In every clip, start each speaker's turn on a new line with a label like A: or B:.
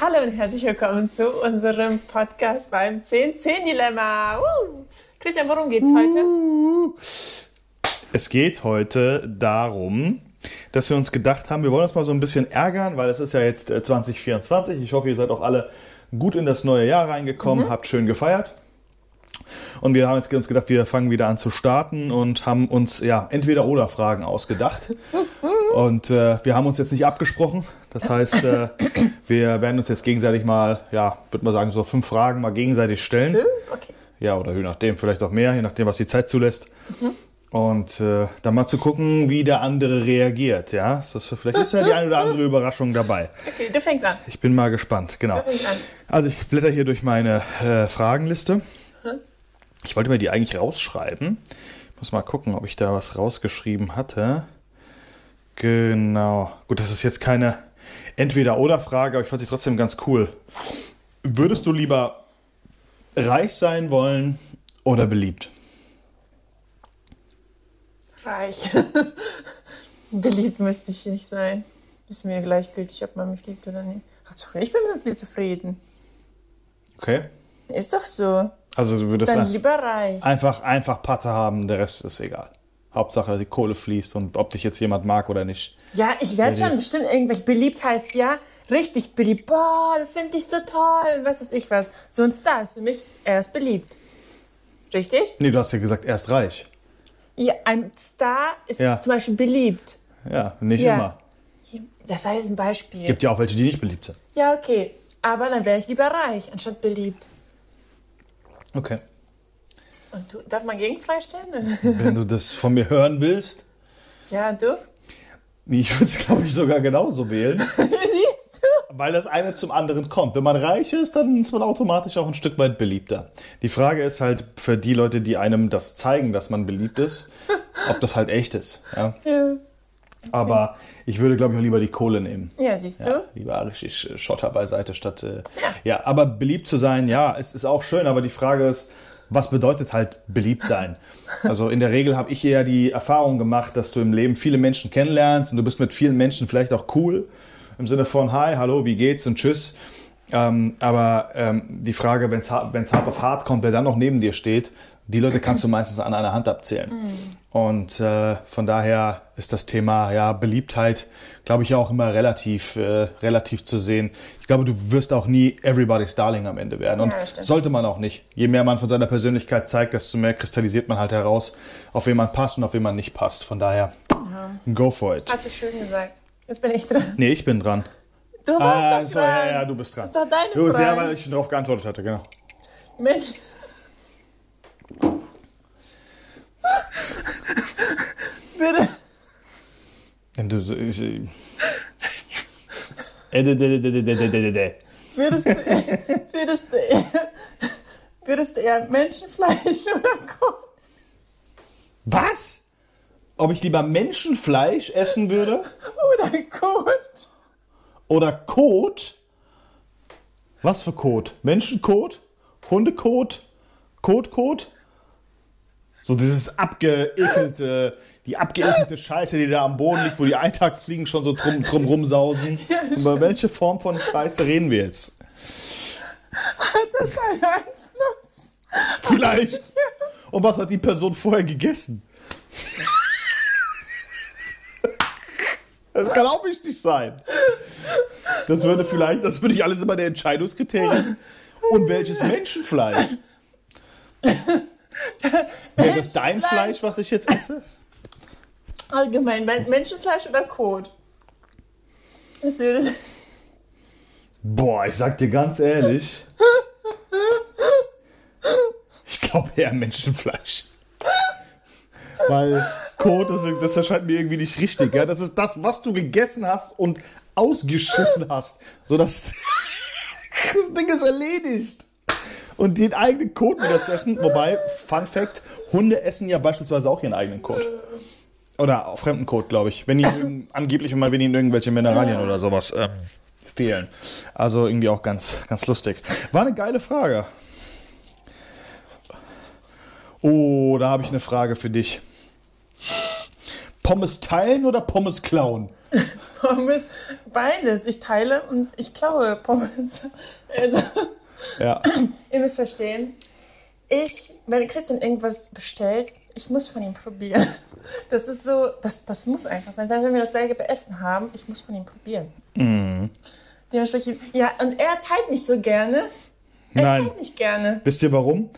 A: Hallo und herzlich willkommen zu unserem Podcast beim 10-10-Dilemma. Uh. Christian, worum geht's heute?
B: Es geht heute darum, dass wir uns gedacht haben, wir wollen uns mal so ein bisschen ärgern, weil es ist ja jetzt äh, 2024. Ich hoffe, ihr seid auch alle gut in das neue Jahr reingekommen, habt schön gefeiert. Und wir haben jetzt uns gedacht, wir fangen wieder an zu starten und haben uns ja entweder oder Fragen ausgedacht. Und äh, wir haben uns jetzt nicht abgesprochen. Das heißt, äh, wir werden uns jetzt gegenseitig mal, ja, würde man sagen, so fünf Fragen mal gegenseitig stellen.
A: Okay.
B: Ja, oder je nachdem, vielleicht auch mehr, je nachdem, was die Zeit zulässt. Und äh, dann mal zu gucken, wie der andere reagiert. Ja, so, so, vielleicht ist ja die eine oder andere Überraschung dabei.
A: Okay, du fängst an.
B: Ich bin mal gespannt, genau.
A: Du fängst an.
B: Also ich blätter hier durch meine äh, Fragenliste. Ich wollte mir die eigentlich rausschreiben. Ich muss mal gucken, ob ich da was rausgeschrieben hatte. Genau. Gut, das ist jetzt keine Entweder-Oder-Frage, aber ich fand sie trotzdem ganz cool. Würdest du lieber reich sein wollen oder beliebt?
A: Reich. Beliebt müsste ich nicht sein. Ist mir gleichgültig, ob man mich liebt oder nicht. Hauptsache, ich bin mit mir zufrieden.
B: Okay.
A: Ist doch so.
B: Also du würdest
A: Dann lieber reich.
B: einfach, einfach Patte haben, der Rest ist egal. Hauptsache die Kohle fließt und ob dich jetzt jemand mag oder nicht.
A: Ja, ich werde schon bestimmt irgendwelche beliebt heißt ja richtig beliebt. Boah, das finde ich so toll. Was weiß ich was. So ein Star ist für mich erst beliebt. Richtig?
B: Nee, du hast ja gesagt, erst reich.
A: Ja, ein Star ist
B: Ja.
A: zum Beispiel beliebt.
B: Ja, nicht
A: Ja.
B: immer.
A: Das war jetzt ein Beispiel.
B: Gibt ja auch welche, die nicht beliebt sind.
A: Ja, okay. Aber dann wäre ich lieber reich, anstatt beliebt.
B: Okay.
A: Und du, darf man Gegenfrage stellen?
B: Wenn du das von mir hören willst,
A: ja, du?
B: ich würde es, glaube ich, sogar genauso wählen.
A: Siehst du?
B: Weil das eine zum anderen kommt. Wenn man reich ist, dann ist man automatisch auch ein Stück weit beliebter. Die Frage ist halt für die Leute, die einem das zeigen, dass man beliebt ist, ob das halt echt ist. Ja?
A: Ja.
B: Aber ich würde, glaube ich, auch lieber die Kohle nehmen.
A: Ja, siehst
B: Ja,
A: du?
B: lieber richtig äh, Schotter beiseite statt. Äh, ja. aber beliebt zu sein, ja, es ist auch schön, aber die Frage ist, was bedeutet halt beliebt sein? Also in der Regel habe ich eher die Erfahrung gemacht, dass du im Leben viele Menschen kennenlernst und du bist mit vielen Menschen vielleicht auch cool. Im Sinne von Hi, hallo, wie geht's und tschüss. Ähm, aber ähm, die Frage, wenn es hart auf hart kommt, wer dann noch neben dir steht, die Leute kannst du meistens an einer Hand abzählen. Und äh, von daher ist das Thema ja Beliebtheit, glaube ich, auch immer relativ, äh, relativ zu sehen. Ich glaube, du wirst auch nie everybody's darling am Ende werden. Und
A: Ja,
B: sollte man auch nicht. Je mehr man von seiner Persönlichkeit zeigt, desto mehr kristallisiert man halt heraus, auf wen man passt und auf wen man nicht passt. Von daher, go for it.
A: Hast du schön gesagt. Jetzt bin ich dran.
B: Nee, ich bin dran.
A: Du warst
B: Ah,
A: doch
B: so,
A: dran.
B: ja, ja, du bist dran.
A: Das ist doch deine
B: Du, sehr,
A: Frage.
B: weil ich darauf geantwortet hatte, genau.
A: Mensch. Bitte.
B: Du ich- äh, äh, de- de- de- de- de- de- de- de.
A: Würdest du, würdest du, eher, würdest du eher Menschenfleisch oder Kot?
B: Was? Ob ich lieber Menschenfleisch essen würde
A: Oder Kot?
B: Oder Kot? Was für Kot? Menschenkot? Hundekot? Kotkot? So dieses abgeekelte, die abgeekelte Scheiße, die da am Boden liegt, wo die Eintagsfliegen schon so drum, drum rumsausen. Über welche Form von Scheiße reden wir jetzt?
A: Hat das einen Einfluss?
B: Vielleicht. Und was hat die Person vorher gegessen? Das kann auch wichtig sein. Das würde vielleicht, das würde ich alles immer der Entscheidungskriterien. Und welches Menschenfleisch? Wäre das dein Fleisch, was ich jetzt esse?
A: Allgemein, Men- Menschenfleisch oder Kot? Was würdest
B: Boah, ich sag dir ganz ehrlich. Ich glaube eher Menschenfleisch. Weil Kot, das, das erscheint mir irgendwie nicht richtig. Ja? Das ist das, was du gegessen hast und ausgeschissen hast. So dass das Ding ist erledigt. Und den eigenen Kot wieder zu essen. Wobei, Fun Fact, Hunde essen ja beispielsweise auch ihren eigenen Kot. Oder auch fremden Kot, glaube ich. Wenn ihnen angeblich mal, wenn ihnen irgendwelche Mineralien oder sowas ähm, fehlen. Also irgendwie auch ganz, ganz lustig. War eine geile Frage. Oh, da habe ich eine Frage für dich. Pommes teilen oder Pommes klauen?
A: Pommes, beides. Ich teile und ich klaue Pommes. Also,
B: Ja.
A: ihr müsst verstehen, ich, wenn Christian irgendwas bestellt, ich muss von ihm probieren. Das ist so, das, das muss einfach sein. Selbst wenn wir dasselbe Essen haben, ich muss von ihm probieren. Dementsprechend, ja, und er teilt nicht so gerne.
B: Nein.
A: teilt nicht gerne.
B: Wisst ihr warum?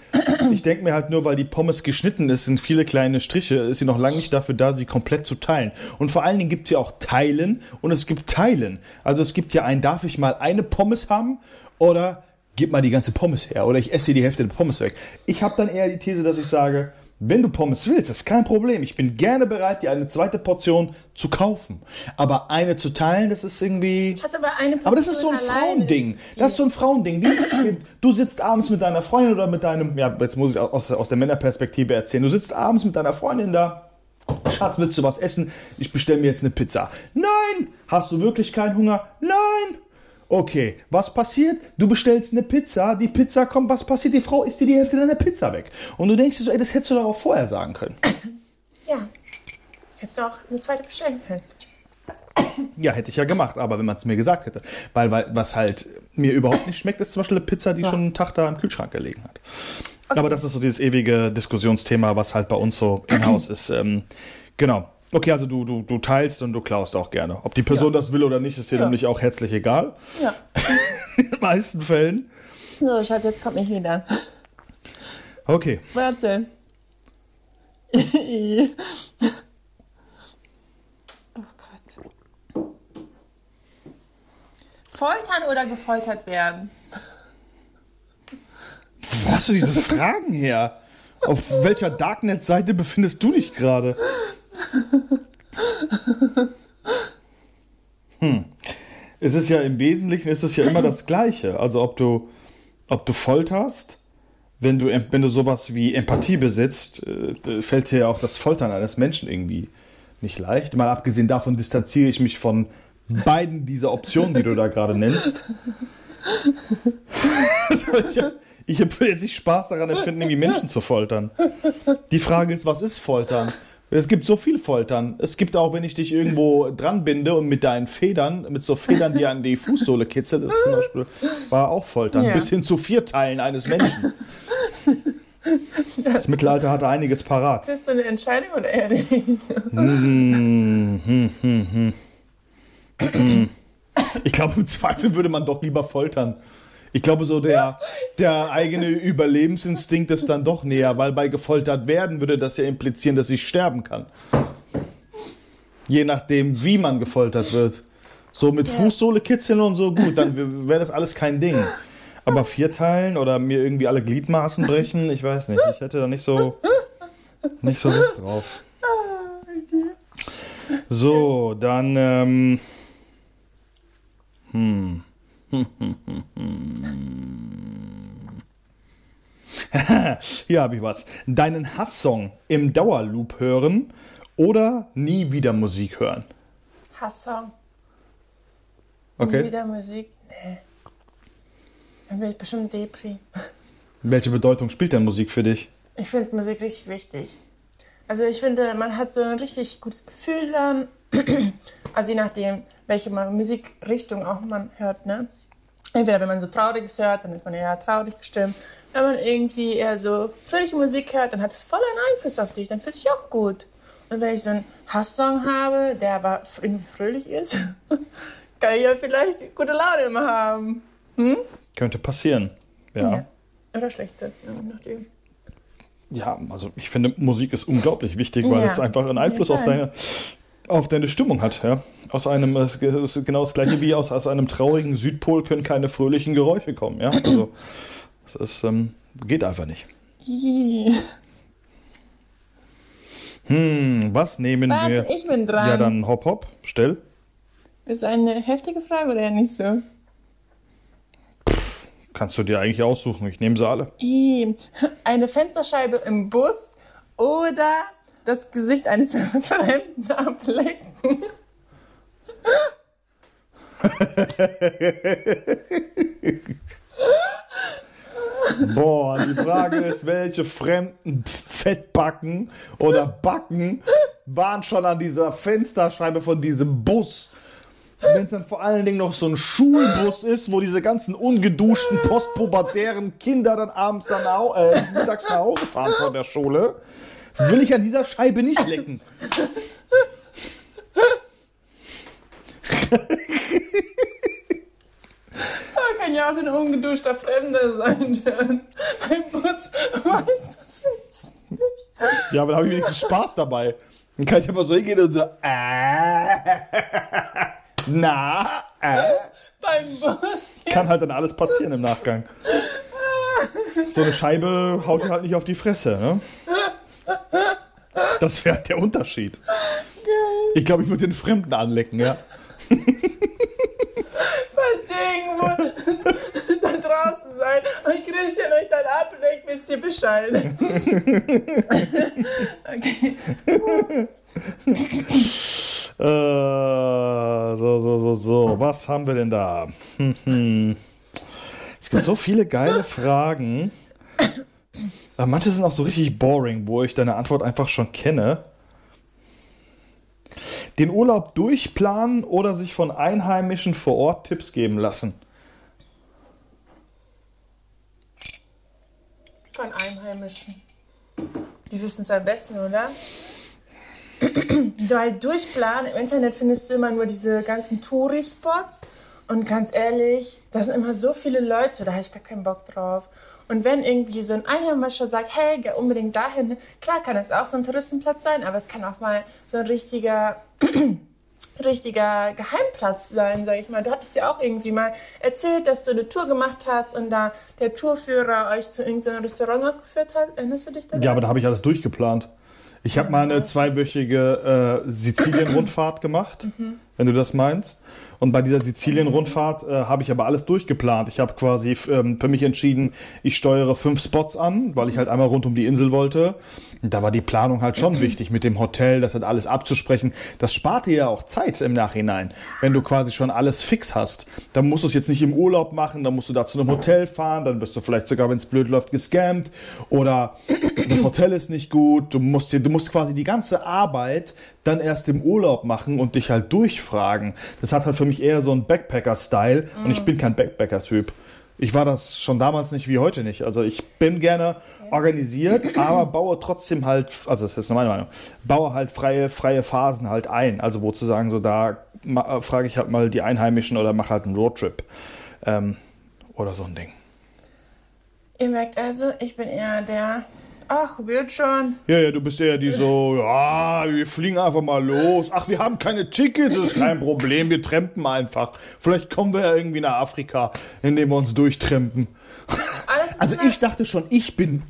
B: Ich denke mir halt nur, weil die Pommes geschnitten ist, sind viele kleine Striche, ist sie noch lange nicht dafür da, sie komplett zu teilen. Und vor allen Dingen gibt es ja auch Teilen und es gibt Teilen. Also es gibt ja ein, darf ich mal eine Pommes haben oder gib mal die ganze Pommes her oder ich esse die Hälfte der Pommes weg. Ich habe dann eher die These, dass ich sage, wenn du Pommes willst, ist kein Problem. Ich bin gerne bereit, dir eine zweite Portion zu kaufen. Aber eine zu teilen, das ist irgendwie...
A: Schatz, aber eine
B: Aber das ist so ein
A: Portion
B: Frauending. Das ist so ein Frauending. Wie, du sitzt abends mit deiner Freundin oder mit deinem, ja, jetzt muss ich aus, aus der Männerperspektive erzählen. Du sitzt abends mit deiner Freundin da. Schatz, willst du was essen? Ich bestelle mir jetzt eine Pizza. Nein! Hast du wirklich keinen Hunger? Nein! Okay, was passiert? Du bestellst eine Pizza, die Pizza kommt, was passiert? Die Frau isst dir die Hälfte deiner Pizza weg. Und du denkst dir so, ey, das hättest du doch auch vorher sagen können.
A: Ja. Hättest du auch eine zweite bestellen können.
B: Ja, hätte ich ja gemacht, aber wenn man es mir gesagt hätte. Weil, weil was halt mir überhaupt nicht schmeckt, ist zum Beispiel eine Pizza, die schon einen Tag da im Kühlschrank gelegen hat. Aber das ist so dieses ewige Diskussionsthema, was halt bei uns so im Haus ist. Ähm, genau. Okay, also du, du, du teilst und du klaust auch gerne. Ob die Person das will oder nicht, ist hier
A: Ja.
B: nämlich auch herzlich egal.
A: Ja.
B: In den meisten Fällen.
A: So, Schatz, jetzt kommt nicht wieder.
B: Okay.
A: Warte. oh Gott. Foltern oder gefoltert werden?
B: Wo hast du diese Fragen her? Auf welcher Darknet-Seite befindest du dich gerade? Hm. Es ist ja im Wesentlichen ist es ja immer das Gleiche. Also ob du, ob du folterst, wenn du, wenn du sowas wie Empathie besitzt, äh, fällt dir ja auch das Foltern eines Menschen irgendwie nicht leicht. Mal abgesehen davon distanziere ich mich von beiden dieser Optionen, die du da gerade nennst. Also ich, ich würde jetzt nicht Spaß daran empfinden, irgendwie Menschen zu foltern. Die Frage ist, was ist Foltern? Es gibt so viel Foltern. Es gibt auch, wenn ich dich irgendwo dran binde und mit deinen Federn, mit so Federn, die an die Fußsohle kitzeln, das zum Beispiel, war auch Foltern.
A: Ja.
B: Bis hin zu Vierteilen eines Menschen. Das Mittelalter hatte einiges parat.
A: Triffst du eine Entscheidung oder eher nicht?
B: Ich glaube, im Zweifel würde man doch lieber foltern. Ich glaube, so der, der eigene Überlebensinstinkt ist dann doch näher, weil bei gefoltert werden würde das ja implizieren, dass ich sterben kann. Je nachdem, wie man gefoltert wird. So mit Fußsohle kitzeln und so, gut, dann wäre das alles kein Ding. Aber vierteilen oder mir irgendwie alle Gliedmaßen brechen, ich weiß nicht. Ich hätte da nicht so, nicht so Lust drauf. So, dann, ähm, Hier habe ich was. Deinen Hasssong im Dauerloop hören oder nie wieder Musik hören.
A: Hasssong. Nie
B: Okay.
A: wieder Musik? Nee. Dann bin ich bestimmt Depri.
B: Welche Bedeutung spielt denn Musik für dich?
A: Ich finde Musik richtig wichtig. Also ich finde, man hat so ein richtig gutes Gefühl dann. Also je nachdem, welche Musikrichtung auch man hört, ne? Entweder wenn man so Trauriges hört, dann ist man eher traurig gestimmt. Wenn man irgendwie eher so fröhliche Musik hört, dann hat es voll einen Einfluss auf dich. Dann fühlst du dich auch gut. Und wenn ich so einen Hasssong habe, der aber irgendwie fröhlich ist, kann ich ja vielleicht gute Laune immer haben.
B: Könnte passieren. Ja.
A: Ja. Oder schlechte, ja, nachdem.
B: Ja, also ich finde, Musik ist unglaublich wichtig, weil
A: Ja.
B: es einfach einen Einfluss auf deine, auf deine Stimmung hat. Ja? Aus einem, es ist genau das gleiche wie aus, aus einem traurigen Südpol können keine fröhlichen Geräusche kommen. Ja? Also, es ist, ähm, geht einfach nicht. Hm, was nehmen
A: Warte,
B: wir?
A: ich bin dran.
B: Ja, dann hopp, hopp, stell.
A: Ist eine heftige Frage oder nicht so?
B: Kannst du dir eigentlich aussuchen. Ich nehme sie alle.
A: Eine Fensterscheibe im Bus oder das Gesicht eines Fremden ablecken.
B: Boah, die Frage ist, welche fremden Fettbacken oder Backen waren schon an dieser Fensterscheibe von diesem Bus? wenn es dann vor allen Dingen noch so ein Schulbus ist, wo diese ganzen ungeduschten, postpubertären Kinder dann abends dann auch, äh, mittags nach Hause fahren von der Schule, will ich an dieser Scheibe nicht lecken.
A: Da kann ja auch ein ungeduschter Fremder sein, Jan. Ein Bus, weißt du es nicht?
B: Ja, aber dann habe ich wenigstens Spaß dabei. Dann kann ich einfach so hingehen und so, äh, na, äh.
A: Beim Bus.
B: Kann halt dann alles passieren im Nachgang. So eine Scheibe haut dir halt nicht auf die Fresse, ne? Das wäre der Unterschied. Ich glaube, ich würde den Fremden anlecken, ja.
A: Ding, wo da draußen sein und Christian euch dann ablenkt, wisst ihr Bescheid. okay.
B: Äh, so, so, so, so. Was haben wir denn da? Hm, hm. Es gibt so viele geile Fragen. Aber manche sind auch so richtig boring, wo ich deine Antwort einfach schon kenne. Den Urlaub durchplanen oder sich von Einheimischen vor Ort Tipps geben lassen?
A: Von Einheimischen. Die wissen es am besten, oder? Weil durchplanen, im Internet findest du immer nur diese ganzen Touri-Spots. Und ganz ehrlich, da sind immer so viele Leute, da habe ich gar keinen Bock drauf. Und wenn irgendwie so ein Einheimischer sagt, hey, geh unbedingt dahin, klar kann es auch so ein Touristenplatz sein, aber es kann auch mal so ein richtiger, richtiger Geheimplatz sein, sag ich mal. Du hattest ja auch irgendwie mal erzählt, dass du eine Tour gemacht hast und da der Tourführer euch zu irgendeinem Restaurant auch geführt hat. Erinnerst du dich daran?
B: Ja, aber da habe ich alles durchgeplant. Ich habe mal eine zweiwöchige äh, Sizilien-Rundfahrt gemacht, wenn du das meinst. Und bei dieser Sizilien-Rundfahrt äh, habe ich aber alles durchgeplant. Ich habe quasi ähm, für mich entschieden, ich steuere fünf Spots an, weil ich halt einmal rund um die Insel wollte. Und da war die Planung halt schon wichtig, mit dem Hotel, das halt alles abzusprechen. Das spart dir ja auch Zeit im Nachhinein. Wenn du quasi schon alles fix hast, dann musst du es jetzt nicht im Urlaub machen, dann musst du da zu einem Hotel fahren, dann bist du vielleicht sogar, wenn es blöd läuft, gescammt oder das Hotel ist nicht gut. Du musst, dir, du musst quasi die ganze Arbeit dann erst im Urlaub machen und dich halt durchfragen. Das hat halt für mich eher so einen Backpacker-Style und ich bin kein Backpacker-Typ. Ich war das schon damals nicht wie heute nicht. Also ich bin gerne organisiert, aber baue trotzdem halt, also das ist meine Meinung, baue halt freie, freie Phasen halt ein. Also wo zu sagen, so da äh, frage ich halt mal die Einheimischen oder mache halt einen Roadtrip. Ähm, oder so ein Ding.
A: Ihr merkt also, ich bin eher der, ach, wird schon.
B: Ja, ja, du bist eher die so, ja, wir fliegen einfach mal los. Ach, wir haben keine Tickets, das ist kein Problem, wir trampen einfach. Vielleicht kommen wir ja irgendwie nach Afrika, indem wir uns
A: ist
B: Also ich dachte schon, ich bin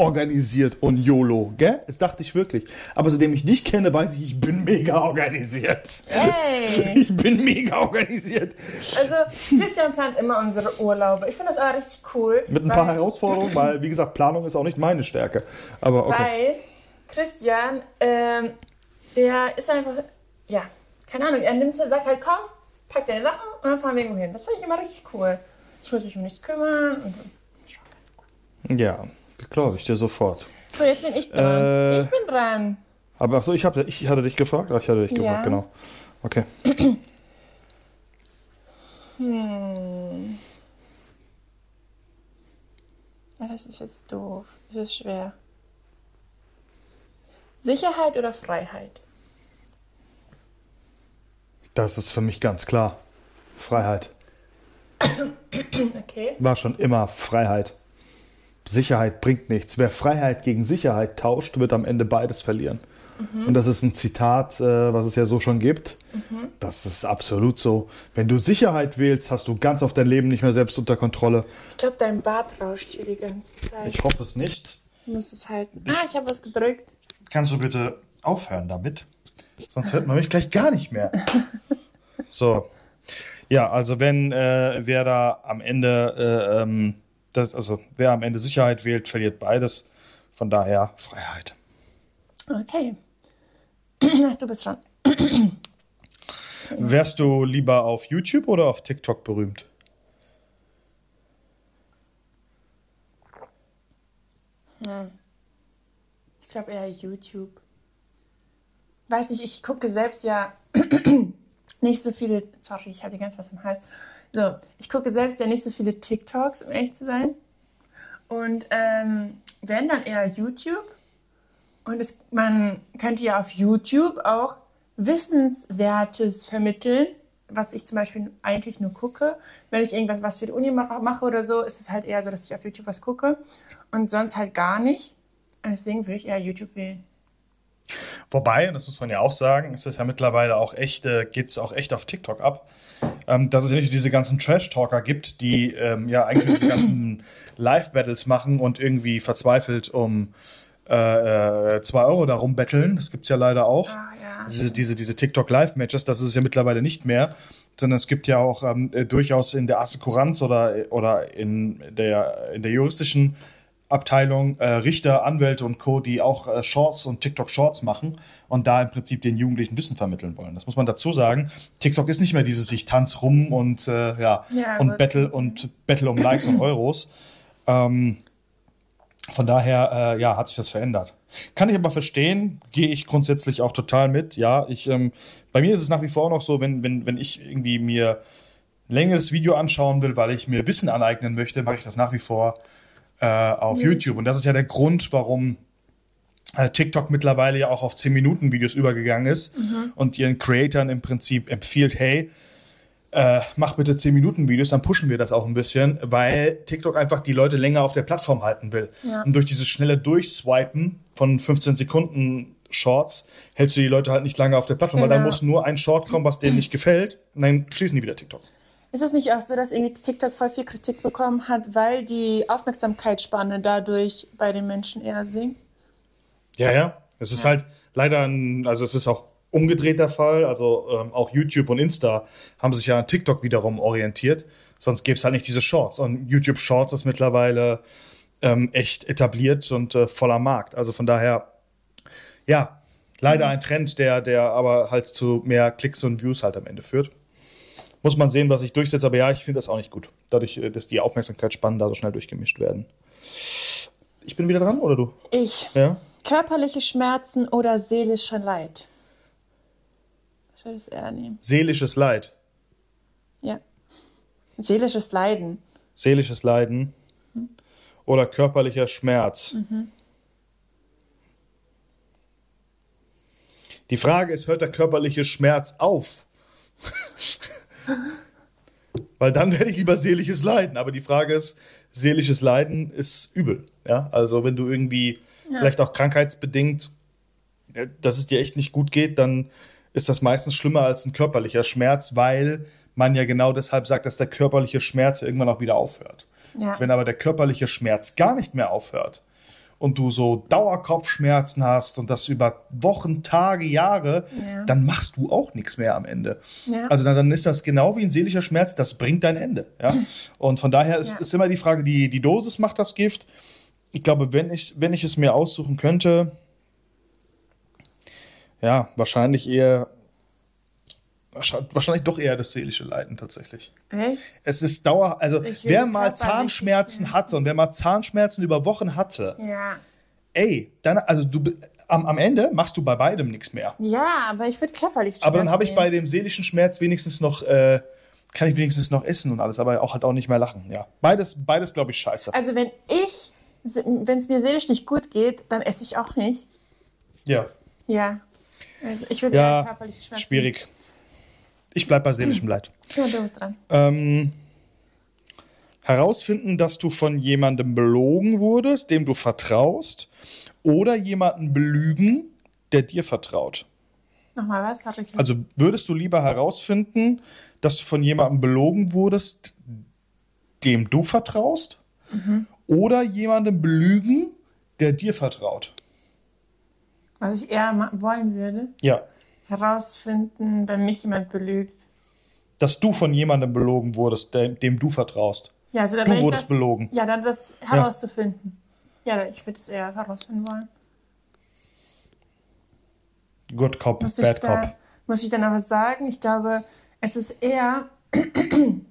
B: unorganisiert und YOLO, gell? Das dachte ich wirklich. Aber seitdem ich dich kenne, weiß ich, ich bin mega organisiert.
A: Hey!
B: Ich bin mega organisiert.
A: Also, Christian plant immer unsere Urlaube. Ich finde das aber richtig cool.
B: Mit ein paar Herausforderungen, weil, wie gesagt, Planung ist auch nicht meine Stärke. Aber okay.
A: Weil Christian, ähm, der ist einfach, ja, keine Ahnung, er nimmt, sagt halt, komm, pack deine Sachen und dann fahren wir irgendwo hin. Das finde ich immer richtig cool. Ich muss mich um nichts kümmern. Und schon ganz cool.
B: Ja, glaube ich dir sofort.
A: So, jetzt bin ich dran.
B: Äh,
A: ich bin dran.
B: Aber ach so, ich, hab, ich hatte dich gefragt? Ach, ich hatte dich gefragt,
A: Ja.
B: genau. Okay.
A: Hm. Ja, das ist jetzt doof. Das ist schwer. Sicherheit oder Freiheit?
B: Das ist für mich ganz klar. Freiheit.
A: Okay.
B: War schon immer Freiheit. Sicherheit bringt nichts. Wer Freiheit gegen Sicherheit tauscht, wird am Ende beides verlieren. Und das ist ein Zitat, äh, was es ja so schon gibt. Das ist absolut so. Wenn du Sicherheit wählst, hast du ganz oft dein Leben nicht mehr selbst unter Kontrolle.
A: Ich glaube, dein Bart rauscht hier die ganze Zeit.
B: Ich hoffe es nicht.
A: Du musst es halten. Ah, ich habe was gedrückt.
B: Kannst du bitte aufhören damit? Sonst hört man mich gleich gar nicht mehr. So. Ja, also wenn äh, wer da am Ende, äh, ähm, das, also wer am Ende Sicherheit wählt, verliert beides. Von daher Freiheit.
A: Okay. Ach, du bist dran.
B: Wärst du lieber auf YouTube oder auf TikTok berühmt?
A: Ich glaube eher YouTube. Weiß nicht, ich gucke selbst ja nicht so viele, sorry, ich hatte ganz was im Hals. So, ich gucke selbst ja nicht so viele TikToks, um ehrlich zu sein. Und ähm, wenn dann eher YouTube. Und es, man könnte ja auf YouTube auch Wissenswertes vermitteln, was ich zum Beispiel eigentlich nur gucke. Wenn ich irgendwas was für die Uni mache oder so, ist es halt eher so, dass ich auf YouTube was gucke und sonst halt gar nicht. Und deswegen würde ich eher YouTube wählen.
B: Wobei, und das muss man ja auch sagen, ist es ja mittlerweile auch echt, äh, geht es auch echt auf TikTok ab, ähm, dass es ja nicht diese ganzen Trash-Talker gibt, die ähm, ja eigentlich diese ganzen Live-Battles machen und irgendwie verzweifelt um äh, äh, zwei Euro darum betteln. Das gibt es ja leider auch.
A: Ah, ja.
B: Diese, diese, diese TikTok-Live-Matches, das ist es ja mittlerweile nicht mehr, sondern es gibt ja auch ähm, äh, durchaus in der Assekuranz oder, oder in, der, in der juristischen Abteilung äh, Richter, Anwälte und Co., die auch äh, Shorts und TikTok-Shorts machen und da im Prinzip den Jugendlichen Wissen vermitteln wollen. Das muss man dazu sagen. TikTok ist nicht mehr dieses ich tanz rum und äh, ja,
A: Ja,
B: und. Battle und Battle um Likes und Euros. Ähm, von daher, äh, ja, hat sich das verändert. Kann ich aber verstehen, gehe ich grundsätzlich auch total mit. Ja, ich, ähm, bei mir ist es nach wie vor noch so, wenn, wenn, wenn ich irgendwie mir ein längeres Video anschauen will, weil ich mir Wissen aneignen möchte, mache ich das nach wie vor äh, auf YouTube. Und das ist ja der Grund, warum äh, TikTok mittlerweile ja auch auf 10-Minuten-Videos übergegangen ist und ihren Creatoren im Prinzip empfiehlt, hey, äh, mach bitte 10-Minuten-Videos, dann pushen wir das auch ein bisschen, weil TikTok einfach die Leute länger auf der Plattform halten will.
A: Ja.
B: Und durch dieses schnelle Durchswipen von 15 Sekunden Shorts hältst du die Leute halt nicht lange auf der Plattform, weil dann
A: Genau.
B: muss nur ein Short kommen, was denen nicht gefällt, und dann schließen die wieder TikTok.
A: Ist es nicht auch so, dass irgendwie TikTok voll viel Kritik bekommen hat, weil die Aufmerksamkeitsspanne dadurch bei den Menschen eher sinkt?
B: Ja, ja. Es ist halt leider ein, also es ist auch umgedrehter Fall. Also ähm, auch YouTube und Insta haben sich ja an TikTok wiederum orientiert. Sonst gäbe es halt nicht diese Shorts. Und YouTube Shorts ist mittlerweile ähm, echt etabliert und äh, voller Markt. Also von daher, ja, leider ein Trend, der, der aber halt zu mehr Klicks und Views halt am Ende führt. Muss man sehen, was sich durchsetzt, aber ja, ich finde das auch nicht gut. Dadurch, äh, dass die Aufmerksamkeitsspannen da so schnell durchgemischt werden. Ich bin wieder dran, oder du?
A: Ich.
B: Ja?
A: Körperliche Schmerzen oder seelischer Leid? Was soll das eher nehmen?
B: Seelisches Leid.
A: Ja. Seelisches Leiden.
B: seelisches Leiden oder körperlicher Schmerz. Die Frage ist, hört der körperliche Schmerz auf? Weil dann werde ich lieber seelisches Leiden. Aber die Frage ist, seelisches Leiden ist übel. Ja? Also wenn du irgendwie vielleicht auch krankheitsbedingt, äh, dass es dir echt nicht gut geht, dann ist das meistens schlimmer als ein körperlicher Schmerz, weil man ja genau deshalb sagt, dass der körperliche Schmerz irgendwann auch wieder aufhört.
A: Ja.
B: Wenn aber der körperliche Schmerz gar nicht mehr aufhört und du so Dauerkopfschmerzen hast und das über Wochen, Tage, Jahre,
A: Ja.
B: dann machst du auch nichts mehr am Ende.
A: Ja.
B: Also dann, dann ist das genau wie ein seelischer Schmerz, das bringt dein Ende. Ja? Und von daher ist, ist immer die Frage, die, die Dosis macht das Gift. Ich glaube, wenn ich, wenn ich es mir aussuchen könnte, ja, wahrscheinlich eher, wahrscheinlich, doch eher das seelische Leiden tatsächlich.
A: Echt?
B: Es ist Dauer, also wer mal Zahnschmerzen
A: Schmerzen.
B: hatte und wer mal Zahnschmerzen über Wochen hatte,
A: Ja.
B: ey, dann, also du, am, am Ende machst du bei beidem nichts mehr.
A: Ja, aber ich würde körperlich
B: Aber dann
A: Schmerzen
B: habe ich bei dem seelischen Schmerz wenigstens noch, äh, kann ich wenigstens noch essen und alles, aber auch halt auch nicht mehr lachen. Ja, beides, beides glaube ich scheiße.
A: Also wenn ich, wenn es mir seelisch nicht gut geht, dann esse ich auch nicht.
B: Ja,
A: Ja. Also ich würde
B: ja,
A: körperliche Schmerzen.
B: schwierig. Ich bleib bei seelischem Leid.
A: Ja, du bist dran.
B: Ähm, herausfinden, dass du von jemandem belogen wurdest, dem du vertraust, oder jemanden belügen, der dir vertraut.
A: Nochmal was? Sorry.
B: Also würdest du lieber herausfinden, dass du von jemandem belogen wurdest, dem du vertraust, oder jemandem belügen, der dir vertraut?
A: Was ich eher wollen würde,
B: Ja,
A: herausfinden, wenn mich jemand belügt.
B: dass du von jemandem belogen wurdest, dem, dem du vertraust.
A: Ja, also dann,
B: Du wurdest
A: das,
B: belogen.
A: Ja, dann das herauszufinden. Ja, ich würde es eher herausfinden wollen.
B: Good Cop,
A: Muss
B: Bad
A: da,
B: Cop.
A: muss ich dann aber sagen, ich glaube, es ist eher, wenn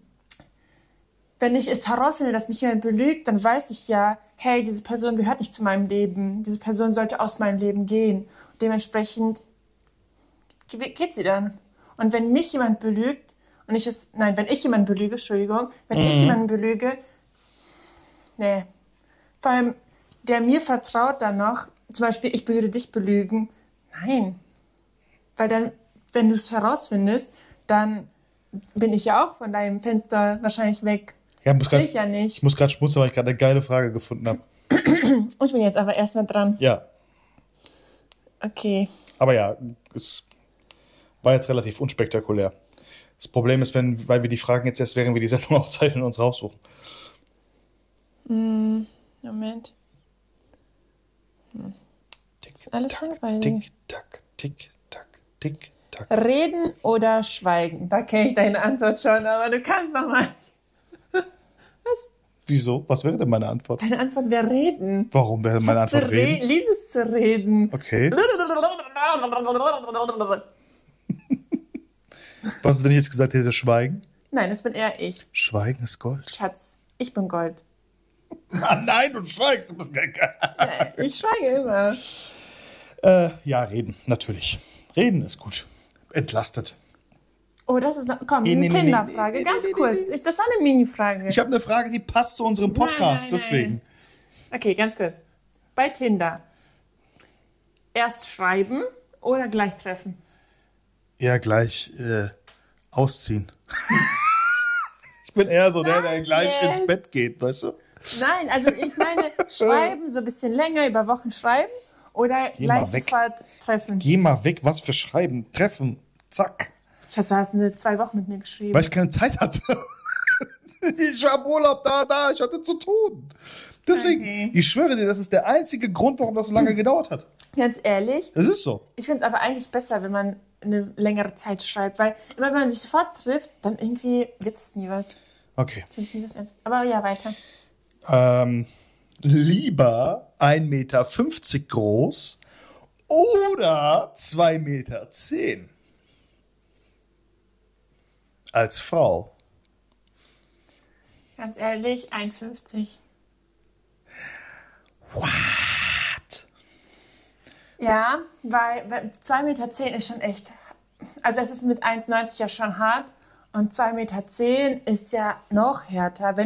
A: ich es herausfinde, dass mich jemand belügt, dann weiß ich ja, hey, diese Person gehört nicht zu meinem Leben. Diese Person sollte aus meinem Leben gehen. Und dementsprechend geht sie dann. Und wenn mich jemand belügt und ich es, nein, wenn ich jemanden belüge, Entschuldigung, wenn ich jemanden belüge, nee. Vor allem, der mir vertraut dann noch, zum Beispiel, ich würde dich belügen. Nein. Weil dann, wenn du es herausfindest, dann bin ich ja auch von deinem Fenster wahrscheinlich weg.
B: Ja, muss grad,
A: ich ja nicht.
B: ich muss gerade schmunzeln, weil ich gerade eine geile Frage gefunden habe.
A: Ich bin jetzt aber erstmal dran.
B: Ja,
A: Okay.
B: aber ja, es war jetzt relativ unspektakulär. Das Problem ist, wenn, weil wir die Fragen jetzt erst während wir die Sendung aufzeichnen uns raussuchen.
A: Moment.
B: Tick,
A: alles
B: tack,
A: langweilig.
B: Tick, tack, tick, tack, tick, tack.
A: Reden oder schweigen? Da kenne ich deine Antwort schon, aber du kannst doch mal.
B: Wieso? Was wäre denn meine Antwort?
A: Deine Antwort wäre reden.
B: Warum wäre meine Antwort
A: re
B: reden?
A: Liebst es zu reden.
B: Okay. Was ist, wenn ich jetzt gesagt hätte, schweigen?
A: Nein, das bin eher ich.
B: Schweigen ist Gold.
A: Schatz, ich bin Gold.
B: Ah, nein, du schweigst, du bist kein
A: Ja, ich schweige immer.
B: äh, Ja, reden, natürlich. Reden ist gut. Entlastet.
A: Oh, das ist komm,
B: Nee,
A: eine
B: nee,
A: Kinderfrage,
B: nee,
A: ganz kurz. Ich, das war eine Mini-Frage.
B: Ich habe eine Frage, die passt zu unserem Podcast,
A: Nein, nein, nein.
B: deswegen.
A: Okay, ganz kurz. Bei Tinder. Erst schreiben oder gleich treffen?
B: Eher gleich äh, ausziehen. ich bin eher so der, der gleich ins Bett geht, weißt du?
A: Nein, also ich meine, schreiben, so ein bisschen länger, über Wochen schreiben oder
B: Geh
A: gleich sofort treffen.
B: Geh mal weg, was für Schreiben, Treffen, zack.
A: Schatz, du hast eine zwei Wochen mit mir geschrieben.
B: Weil ich keine Zeit hatte. ich war im Urlaub, da, da, ich hatte zu tun. Deswegen,
A: Okay.
B: ich schwöre dir, das ist der einzige Grund, warum das so lange gedauert hat.
A: Ganz ehrlich,
B: Es ist so.
A: ich finde es aber eigentlich besser, wenn man eine längere Zeit schreibt, weil immer wenn man sich sofort trifft, dann irgendwie wird es nie was.
B: Okay.
A: Aber ja, weiter.
B: Ähm, lieber 1,50 Meter groß oder 2,10 Meter als Frau.
A: Ganz ehrlich, 1,50.
B: What?
A: Ja, weil, weil 2,10 Meter zehn ist schon echt. Also es ist mit 1,90 ja schon hart. Und 2,10 Meter zehn ist ja noch härter. Wenn